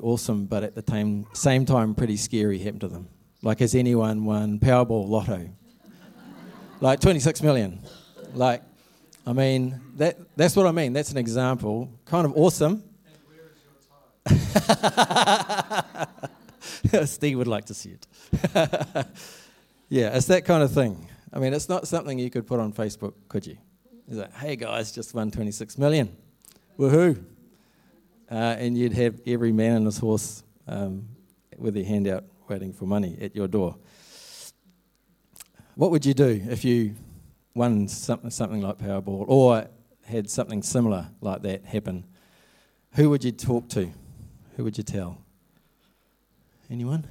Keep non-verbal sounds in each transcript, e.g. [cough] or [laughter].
awesome, but at the time, same time, pretty scary happened to them. Like, has anyone won Powerball Lotto? [laughs] like 26 million. Like, I mean, that, that's what I mean. That's an example. Kind of awesome. And where is [laughs] your tie? Steve would like to see it. [laughs] yeah, it's that kind of thing. I mean, it's not something you could put on Facebook, could you? It's like, hey guys, just won 26 million. Woohoo. Uh, and you'd have every man and his horse um, with their hand out waiting for money at your door. What would you do if you won something, something like Powerball or had something similar like that happen? Who would you talk to? Who would you tell? Anyone?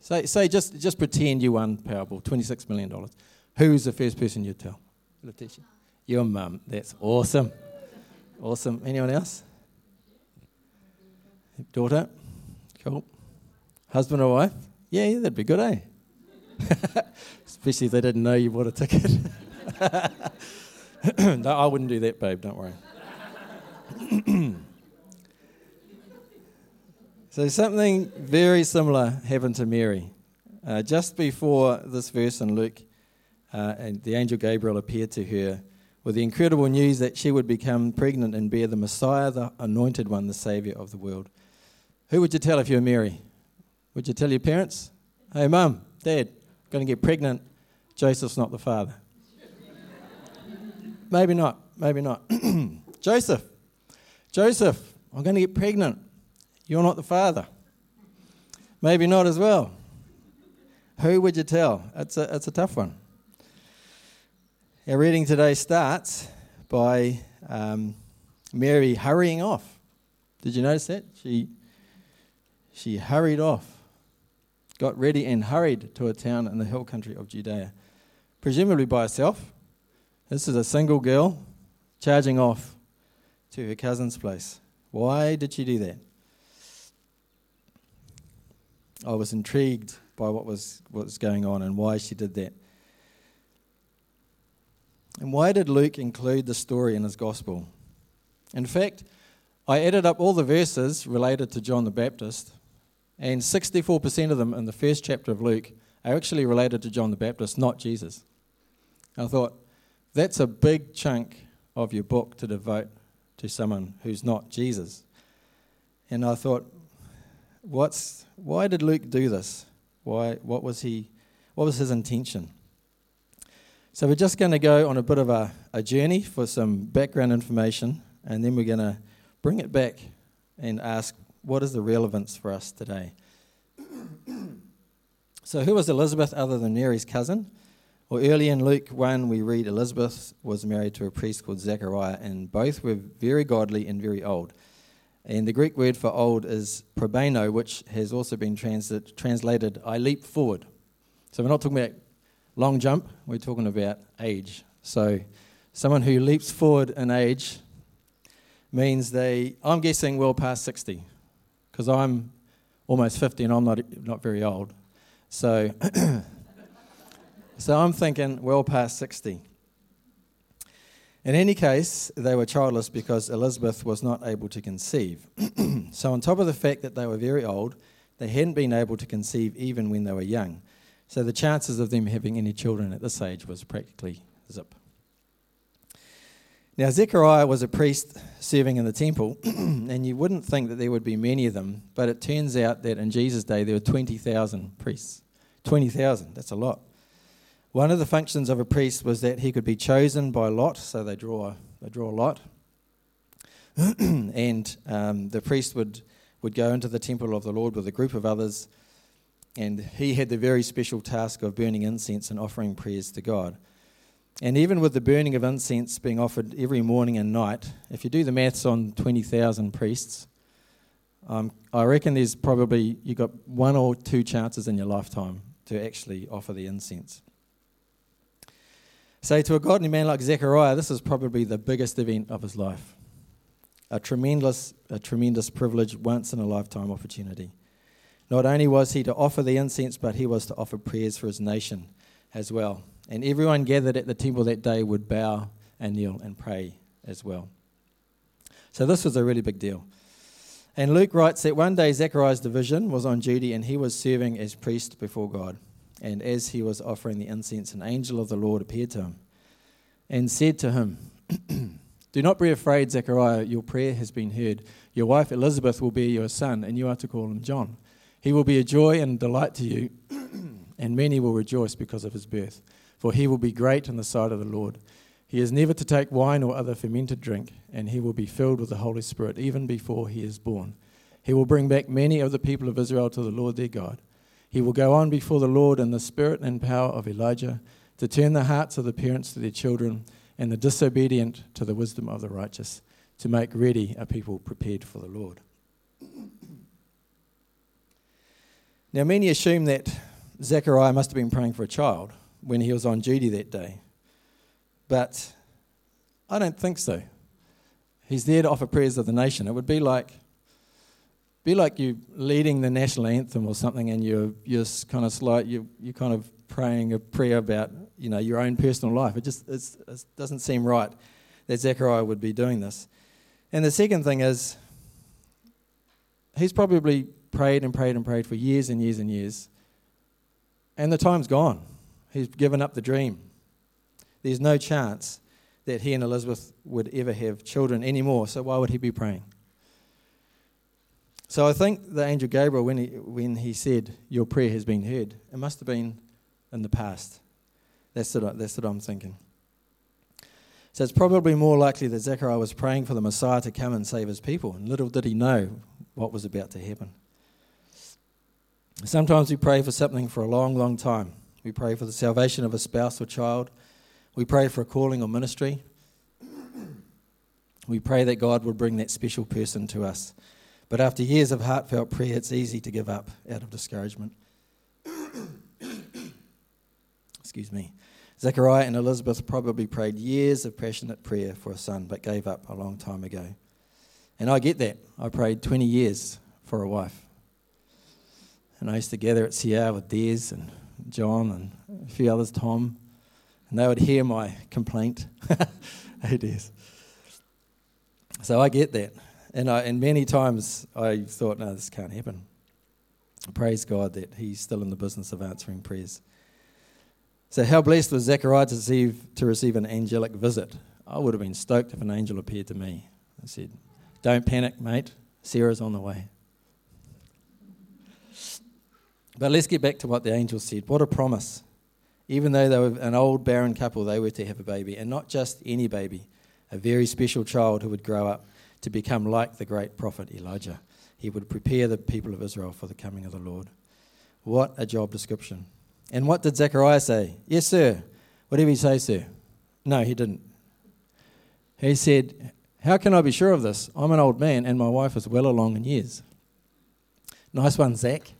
Say, say just, just pretend you won Powerball, $26 million. Who's the first person you'd tell? Letitia. Your mum. That's awesome. Awesome. Anyone else? Daughter? Cool. Husband or wife? Yeah, yeah that'd be good, eh? [laughs] Especially if they didn't know you bought a ticket. [laughs] no, I wouldn't do that, babe, don't worry. [clears throat] so, something very similar happened to Mary. Uh, just before this verse in Luke, uh, and the angel Gabriel appeared to her with the incredible news that she would become pregnant and bear the Messiah, the anointed one, the Savior of the world. Who would you tell if you were Mary? Would you tell your parents? Hey, mum, dad, going to get pregnant. Joseph's not the father. [laughs] maybe not, maybe not. [clears throat] Joseph, Joseph, I'm going to get pregnant. You're not the father. Maybe not as well. Who would you tell? It's a, it's a tough one. Our reading today starts by um, Mary hurrying off. Did you notice that? She, she hurried off, got ready, and hurried to a town in the hill country of Judea, presumably by herself. This is a single girl charging off to her cousin's place. Why did she do that? I was intrigued by what was, what was going on and why she did that. And why did Luke include the story in his gospel? In fact, I added up all the verses related to John the Baptist, and 64% of them in the first chapter of Luke are actually related to John the Baptist, not Jesus. I thought, that's a big chunk of your book to devote to someone who's not Jesus. And I thought, what's, why did Luke do this? Why, what, was he, what was his intention? So we're just going to go on a bit of a, a journey for some background information, and then we're going to bring it back and ask what is the relevance for us today. [clears throat] so, who was Elizabeth other than Mary's cousin? Well, early in Luke 1, we read Elizabeth was married to a priest called Zechariah, and both were very godly and very old. And the Greek word for old is probano, which has also been transit, translated I leap forward. So, we're not talking about long jump, we're talking about age. So, someone who leaps forward in age means they, I'm guessing, well past 60, because I'm almost 50 and I'm not, not very old. So, [coughs] so I'm thinking well past 60. In any case, they were childless because Elizabeth was not able to conceive. [coughs] so, on top of the fact that they were very old, they hadn't been able to conceive even when they were young. So the chances of them having any children at this age was practically zip. Now, Zechariah was a priest serving in the temple, [clears throat] and you wouldn't think that there would be many of them, but it turns out that in Jesus' day there were 20,000 priests. 20,000, that's a lot. One of the functions of a priest was that he could be chosen by lot, so they draw, they draw a lot. [clears throat] and um, the priest would, would go into the temple of the Lord with a group of others and he had the very special task of burning incense and offering prayers to God. And even with the burning of incense being offered every morning and night, if you do the maths on 20,000 priests, um, I reckon there's probably, you've got one or two chances in your lifetime to actually offer the incense. So, to a godly man like Zechariah, this is probably the biggest event of his life. A tremendous, a tremendous privilege, once in a lifetime opportunity. Not only was he to offer the incense, but he was to offer prayers for his nation as well. And everyone gathered at the temple that day would bow and kneel and pray as well. So this was a really big deal. And Luke writes that one day Zechariah's division was on duty and he was serving as priest before God. And as he was offering the incense, an angel of the Lord appeared to him and said to him, [clears throat] Do not be afraid, Zechariah, your prayer has been heard. Your wife Elizabeth will bear you a son, and you are to call him John. He will be a joy and delight to you, [clears throat] and many will rejoice because of his birth, for he will be great in the sight of the Lord. He is never to take wine or other fermented drink, and he will be filled with the Holy Spirit even before he is born. He will bring back many of the people of Israel to the Lord their God. He will go on before the Lord in the spirit and power of Elijah to turn the hearts of the parents to their children and the disobedient to the wisdom of the righteous, to make ready a people prepared for the Lord. Now, many assume that Zechariah must have been praying for a child when he was on duty that day. But I don't think so. He's there to offer prayers of the nation. It would be like be like you leading the national anthem or something, and you're you're kind of like you you kind of praying a prayer about you know your own personal life. It just it doesn't seem right that Zechariah would be doing this. And the second thing is, he's probably prayed and prayed and prayed for years and years and years, and the time's gone. He's given up the dream. There's no chance that he and Elizabeth would ever have children anymore, so why would he be praying? So I think the angel Gabriel, when he, when he said, Your prayer has been heard, it must have been in the past. That's what, that's what I'm thinking. So it's probably more likely that Zechariah was praying for the Messiah to come and save his people, and little did he know what was about to happen. Sometimes we pray for something for a long, long time. We pray for the salvation of a spouse or child we pray for a calling or ministry. We pray that God would bring that special person to us. But after years of heartfelt prayer, it's easy to give up out of discouragement. [coughs] Excuse me. Zechariah and Elizabeth probably prayed years of passionate prayer for a son, but gave up a long time ago. And I get that. I prayed 20 years for a wife. And I used to gather at CR with Des and John and a few others, Tom and they would hear my complaint. [laughs] it is. So I get that. And, I, and many times I thought, no, this can't happen. Praise God that He's still in the business of answering prayers. So, how blessed was Zechariah to receive, to receive an angelic visit? I would have been stoked if an angel appeared to me and said, Don't panic, mate. Sarah's on the way. But let's get back to what the angel said. What a promise. Even though they were an old barren couple, they were to have a baby, and not just any baby, a very special child who would grow up to become like the great prophet Elijah. He would prepare the people of Israel for the coming of the Lord. What a job description. And what did Zechariah say? Yes, sir. What did he say, sir? No, he didn't. He said, How can I be sure of this? I'm an old man and my wife is well along in years. Nice one, Zach.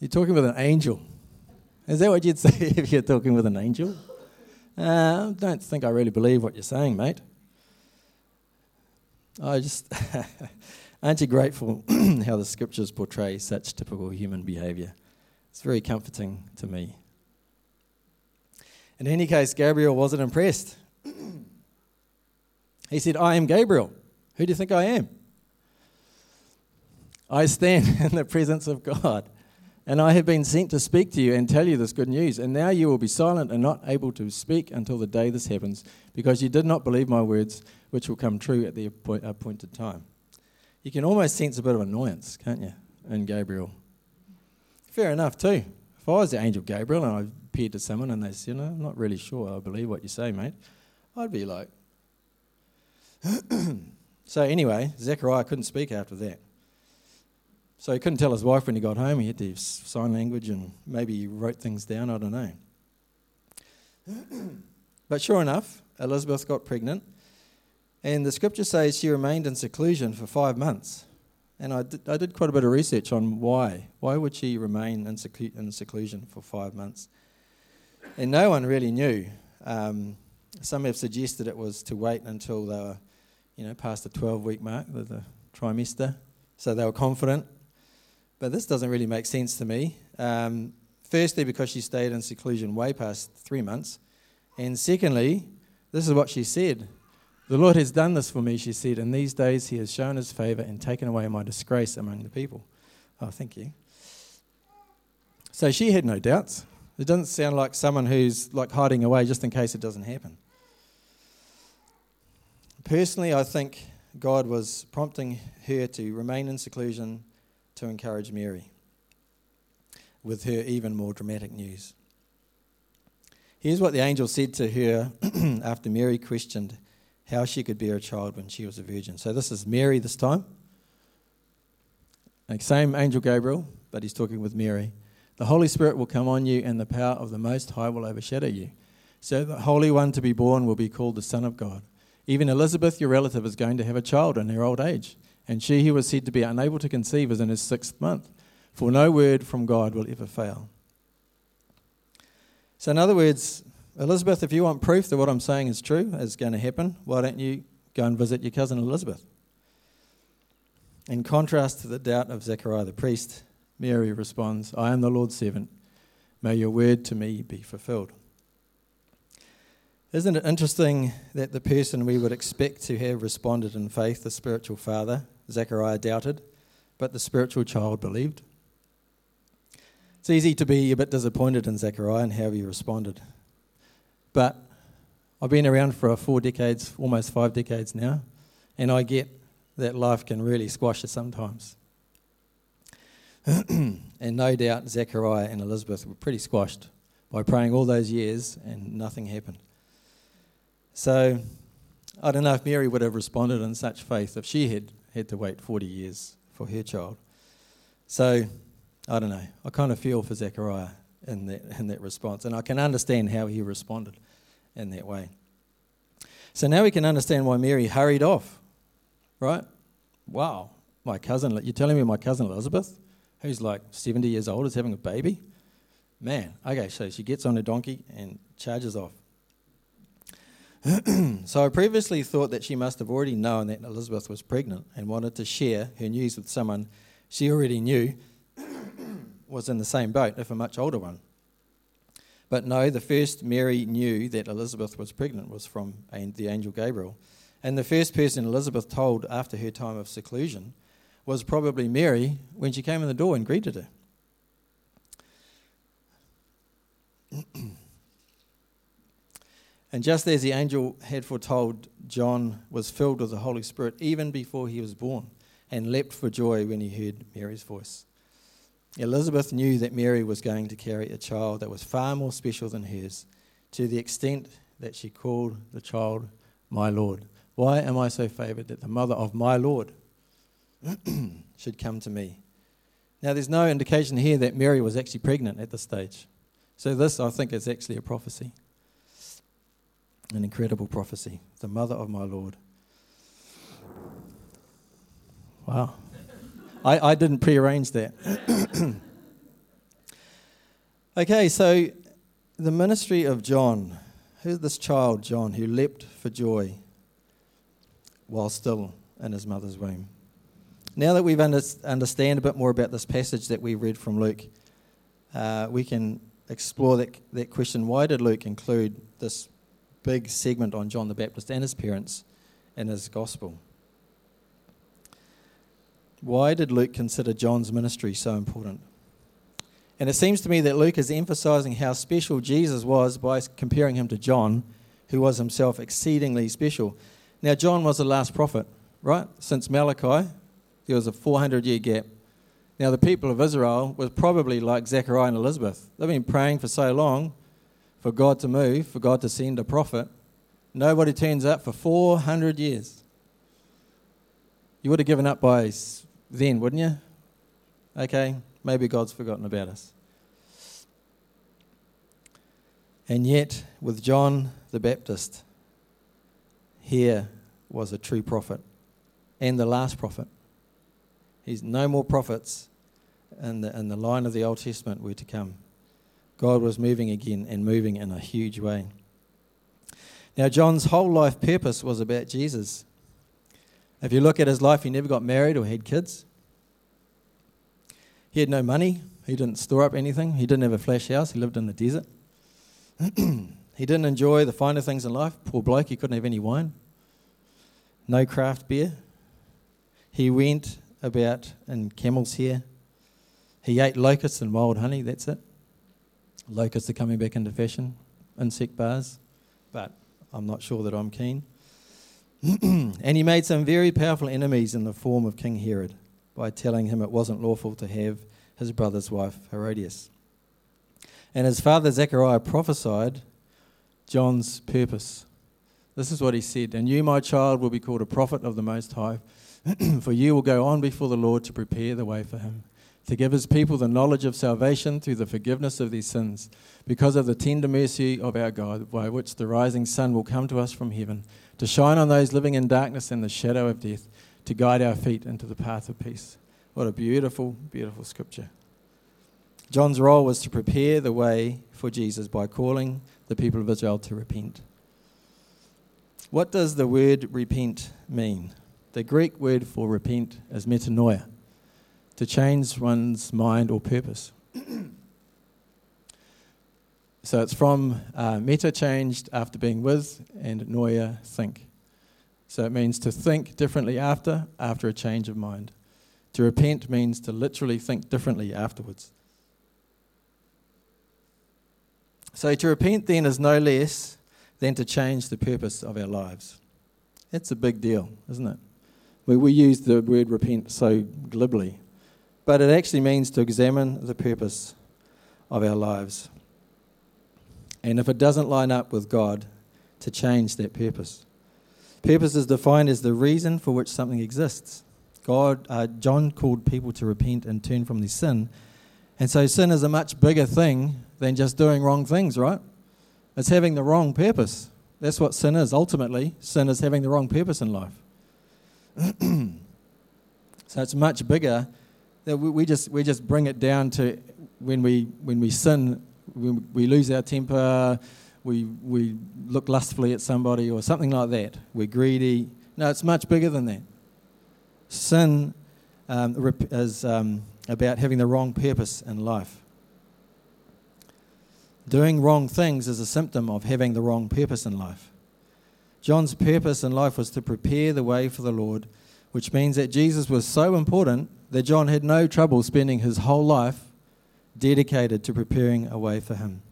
You're talking with an angel. Is that what you'd [laughs] say if you're talking with an angel? Uh, I don't think I really believe what you're saying, mate. I just. [laughs] Aren't you grateful [clears throat] how the scriptures portray such typical human behavior? It's very comforting to me. In any case, Gabriel wasn't impressed. [clears throat] he said, I am Gabriel. Who do you think I am? I stand [laughs] in the presence of God. And I have been sent to speak to you and tell you this good news. And now you will be silent and not able to speak until the day this happens, because you did not believe my words, which will come true at the appointed time. You can almost sense a bit of annoyance, can't you, in Gabriel? Fair enough, too. If I was the angel Gabriel and I appeared to someone and they said, no, I'm not really sure I believe what you say, mate, I'd be like. [clears throat] so, anyway, Zechariah couldn't speak after that. So he couldn't tell his wife when he got home. He had to use sign language and maybe he wrote things down. I don't know. [clears throat] but sure enough, Elizabeth got pregnant. And the scripture says she remained in seclusion for five months. And I did, I did quite a bit of research on why. Why would she remain in, in seclusion for five months? And no one really knew. Um, some have suggested it was to wait until they were, you know, past the 12 week mark, the, the trimester. So they were confident but this doesn't really make sense to me. Um, firstly, because she stayed in seclusion way past three months. And secondly, this is what she said The Lord has done this for me, she said. In these days, He has shown His favor and taken away my disgrace among the people. Oh, thank you. So she had no doubts. It doesn't sound like someone who's like hiding away just in case it doesn't happen. Personally, I think God was prompting her to remain in seclusion to encourage Mary with her even more dramatic news. Here's what the angel said to her [clears throat] after Mary questioned how she could bear a child when she was a virgin. So this is Mary this time. Like same angel Gabriel, but he's talking with Mary. The Holy Spirit will come on you, and the power of the Most High will overshadow you. So the Holy One to be born will be called the Son of God. Even Elizabeth, your relative, is going to have a child in her old age, and she who was said to be unable to conceive is in her sixth month. For no word from God will ever fail. So, in other words, Elizabeth, if you want proof that what I'm saying is true, is going to happen, why don't you go and visit your cousin Elizabeth? In contrast to the doubt of Zechariah the priest, Mary responds, I am the Lord's servant. May your word to me be fulfilled. Isn't it interesting that the person we would expect to have responded in faith, the spiritual father, Zechariah, doubted, but the spiritual child believed? It's easy to be a bit disappointed in Zechariah and how he responded. But I've been around for four decades, almost five decades now, and I get that life can really squash us sometimes. [clears throat] and no doubt Zechariah and Elizabeth were pretty squashed by praying all those years and nothing happened. So I don't know if Mary would have responded in such faith if she had had to wait 40 years for her child. So I don't know. I kind of feel for Zechariah in that, in that response, and I can understand how he responded in that way. So now we can understand why Mary hurried off, right? Wow, my cousin, you're telling me my cousin Elizabeth, who's like 70 years old, is having a baby? Man, okay, so she gets on a donkey and charges off. [clears throat] so I previously thought that she must have already known that Elizabeth was pregnant and wanted to share her news with someone she already knew [clears throat] was in the same boat, if a much older one. But no, the first Mary knew that Elizabeth was pregnant was from the angel Gabriel. And the first person Elizabeth told after her time of seclusion was probably Mary when she came in the door and greeted her. [clears throat] And just as the angel had foretold, John was filled with the Holy Spirit even before he was born and leapt for joy when he heard Mary's voice. Elizabeth knew that Mary was going to carry a child that was far more special than hers, to the extent that she called the child my Lord. Why am I so favored that the mother of my Lord [clears throat] should come to me? Now, there's no indication here that Mary was actually pregnant at this stage. So, this, I think, is actually a prophecy an incredible prophecy. The mother of my Lord. Wow. I, I didn't prearrange that. [clears throat] okay, so the ministry of John. Who's this child, John, who leapt for joy while still in his mother's womb? Now that we've under, understand a bit more about this passage that we read from Luke, uh, we can explore that, that question. Why did Luke include this big segment on John the Baptist and his parents in his gospel. Why did Luke consider John's ministry so important? And it seems to me that Luke is emphasizing how special Jesus was by comparing him to John, who was himself exceedingly special. Now, John was the last prophet, right? Since Malachi, there was a 400 year gap. Now, the people of Israel were probably like Zechariah and Elizabeth. They've been praying for so long for God to move, for God to send a prophet. Nobody turns up for 400 years. You would have given up by then, wouldn't you? Okay, maybe God's forgotten about us. And yet, with John the Baptist, here was a true prophet and the last prophet. He's no more prophets in the, in the line of the Old Testament were to come. God was moving again and moving in a huge way. Now, John's whole life purpose was about Jesus. If you look at his life, he never got married or had kids. He had no money. He didn't store up anything. He didn't have a flash house. He lived in the desert. [clears throat] he didn't enjoy the finer things in life. Poor bloke, he couldn't have any wine. no craft beer. He went about in camel's hair. He ate locusts and wild honey, that's it. Locusts are coming back into fashion, insect bars, but I'm not sure that I'm keen. [clears throat] and he made some very powerful enemies in the form of King Herod by telling him it wasn't lawful to have his brother's wife, Herodias. And his father Zechariah prophesied John's purpose. This is what he said And you, my child, will be called a prophet of the Most High, [clears throat] for you will go on before the Lord to prepare the way for him, to give his people the knowledge of salvation through the forgiveness of their sins, because of the tender mercy of our God, by which the rising sun will come to us from heaven, to shine on those living in darkness and the shadow of death, to guide our feet into the path of peace. What a beautiful, beautiful scripture. John's role was to prepare the way for Jesus by calling the people of Israel to repent. What does the word repent mean? The Greek word for repent is metanoia, to change one's mind or purpose. so it's from uh, meta, changed after being with, and noia, think. So it means to think differently after, after a change of mind. To repent means to literally think differently afterwards. So to repent then is no less than to change the purpose of our lives. It's a big deal, isn't it? We, we use the word repent so glibly, but it actually means to examine the purpose of our lives. And if it doesn't line up with God, to change that purpose. Purpose is defined as the reason for which something exists. God, uh, John called people to repent and turn from their sin. And so sin is a much bigger thing than just doing wrong things, right? It's having the wrong purpose. That's what sin is. Ultimately, sin is having the wrong purpose in life. [clears throat] so it's much bigger that we just, we just bring it down to when we, when we sin, we, we lose our temper, we, we look lustfully at somebody or something like that. We're greedy. No, it's much bigger than that. Sin um, is um, about having the wrong purpose in life. Doing wrong things is a symptom of having the wrong purpose in life. John's purpose in life was to prepare the way for the Lord, which means that Jesus was so important that John had no trouble spending his whole life dedicated to preparing a way for him.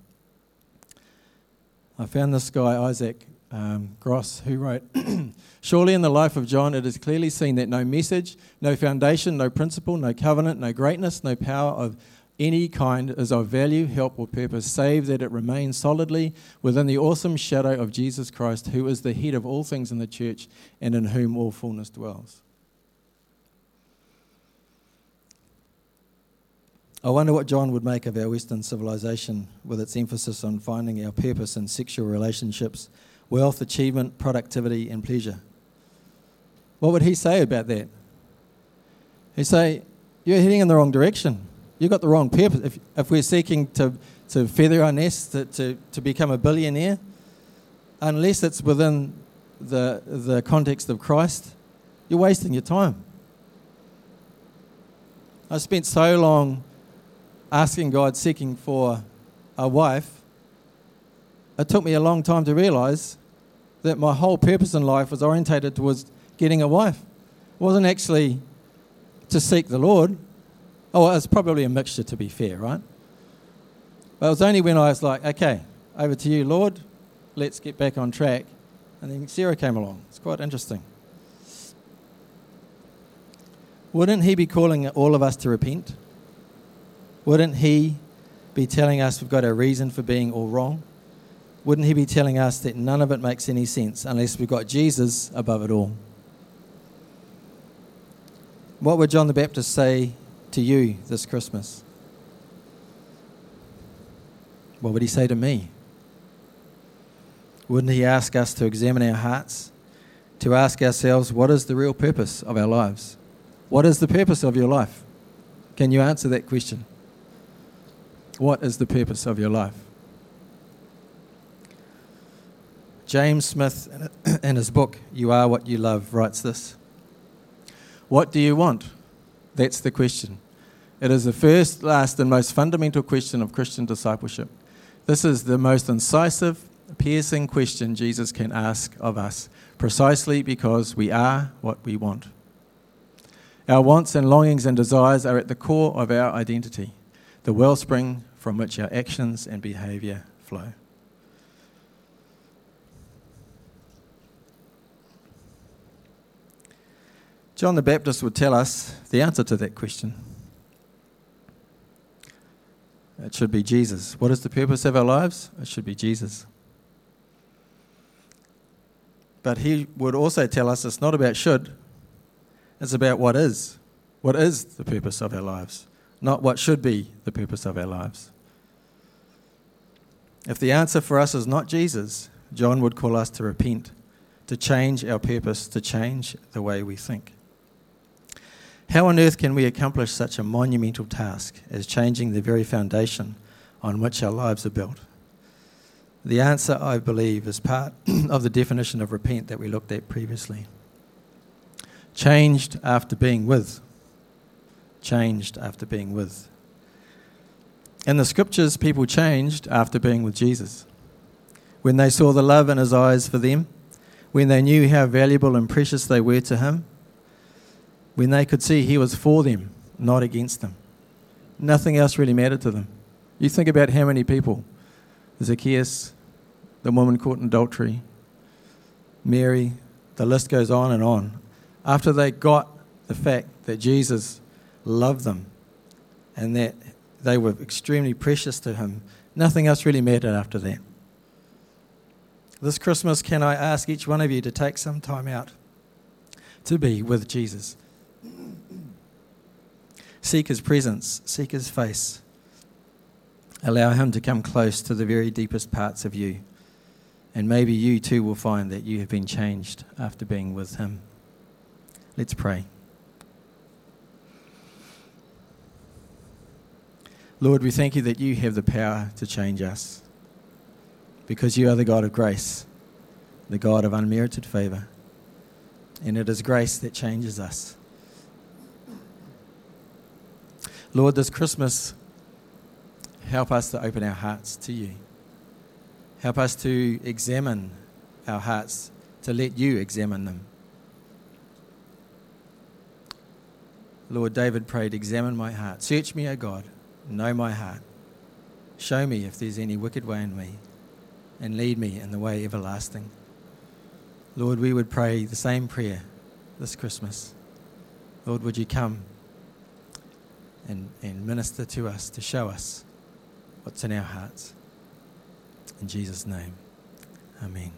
I found this guy, Isaac um, Gross, who wrote [clears throat] Surely in the life of John, it is clearly seen that no message, no foundation, no principle, no covenant, no greatness, no power of any kind is of value, help, or purpose, save that it remains solidly within the awesome shadow of Jesus Christ, who is the head of all things in the church and in whom all fullness dwells. I wonder what John would make of our Western civilization with its emphasis on finding our purpose in sexual relationships, wealth, achievement, productivity, and pleasure. What would he say about that? He'd say, You're heading in the wrong direction You've got the wrong purpose. If, if we're seeking to, to feather our nest, to, to, to become a billionaire, unless it's within the, the context of Christ, you're wasting your time. I spent so long asking God, seeking for a wife. It took me a long time to realize that my whole purpose in life was orientated towards getting a wife. It wasn't actually to seek the Lord, Oh, it's probably a mixture to be fair, right? But it was only when I was like, okay, over to you, Lord, let's get back on track. And then Sarah came along. It's quite interesting. Wouldn't he be calling all of us to repent? Wouldn't he be telling us we've got a reason for being all wrong? Wouldn't he be telling us that none of it makes any sense unless we've got Jesus above it all? What would John the Baptist say to you this Christmas? What would he say to me? Wouldn't he ask us to examine our hearts, to ask ourselves, what is the real purpose of our lives? What is the purpose of your life? Can you answer that question? What is the purpose of your life? James Smith, [clears throat] in his book, You Are What You Love, writes this What do you want? That's the question. It is the first, last, and most fundamental question of Christian discipleship. This is the most incisive, piercing question Jesus can ask of us, precisely because we are what we want. Our wants and longings and desires are at the core of our identity, the wellspring from which our actions and behaviour flow. John the Baptist would tell us the answer to that question. It should be Jesus. What is the purpose of our lives? It should be Jesus. But he would also tell us it's not about should, it's about what is. What is the purpose of our lives, not what should be the purpose of our lives. If the answer for us is not Jesus, John would call us to repent, to change our purpose, to change the way we think. How on earth can we accomplish such a monumental task as changing the very foundation on which our lives are built? The answer, I believe, is part [clears throat] of the definition of repent that we looked at previously. Changed after being with. Changed after being with. In the scriptures, people changed after being with Jesus. When they saw the love in his eyes for them, when they knew how valuable and precious they were to him, when they could see he was for them, not against them. Nothing else really mattered to them. You think about how many people Zacchaeus, the woman caught in adultery, Mary, the list goes on and on. After they got the fact that Jesus loved them and that they were extremely precious to him, nothing else really mattered after that. This Christmas, can I ask each one of you to take some time out to be with Jesus? Seek his presence, seek his face. Allow him to come close to the very deepest parts of you. And maybe you too will find that you have been changed after being with him. Let's pray. Lord, we thank you that you have the power to change us because you are the God of grace, the God of unmerited favor. And it is grace that changes us. Lord, this Christmas, help us to open our hearts to you. Help us to examine our hearts, to let you examine them. Lord, David prayed, Examine my heart. Search me, O God. Know my heart. Show me if there's any wicked way in me, and lead me in the way everlasting. Lord, we would pray the same prayer this Christmas. Lord, would you come? and, and minister to us to show us what's in our hearts. In Jesus' name, amen.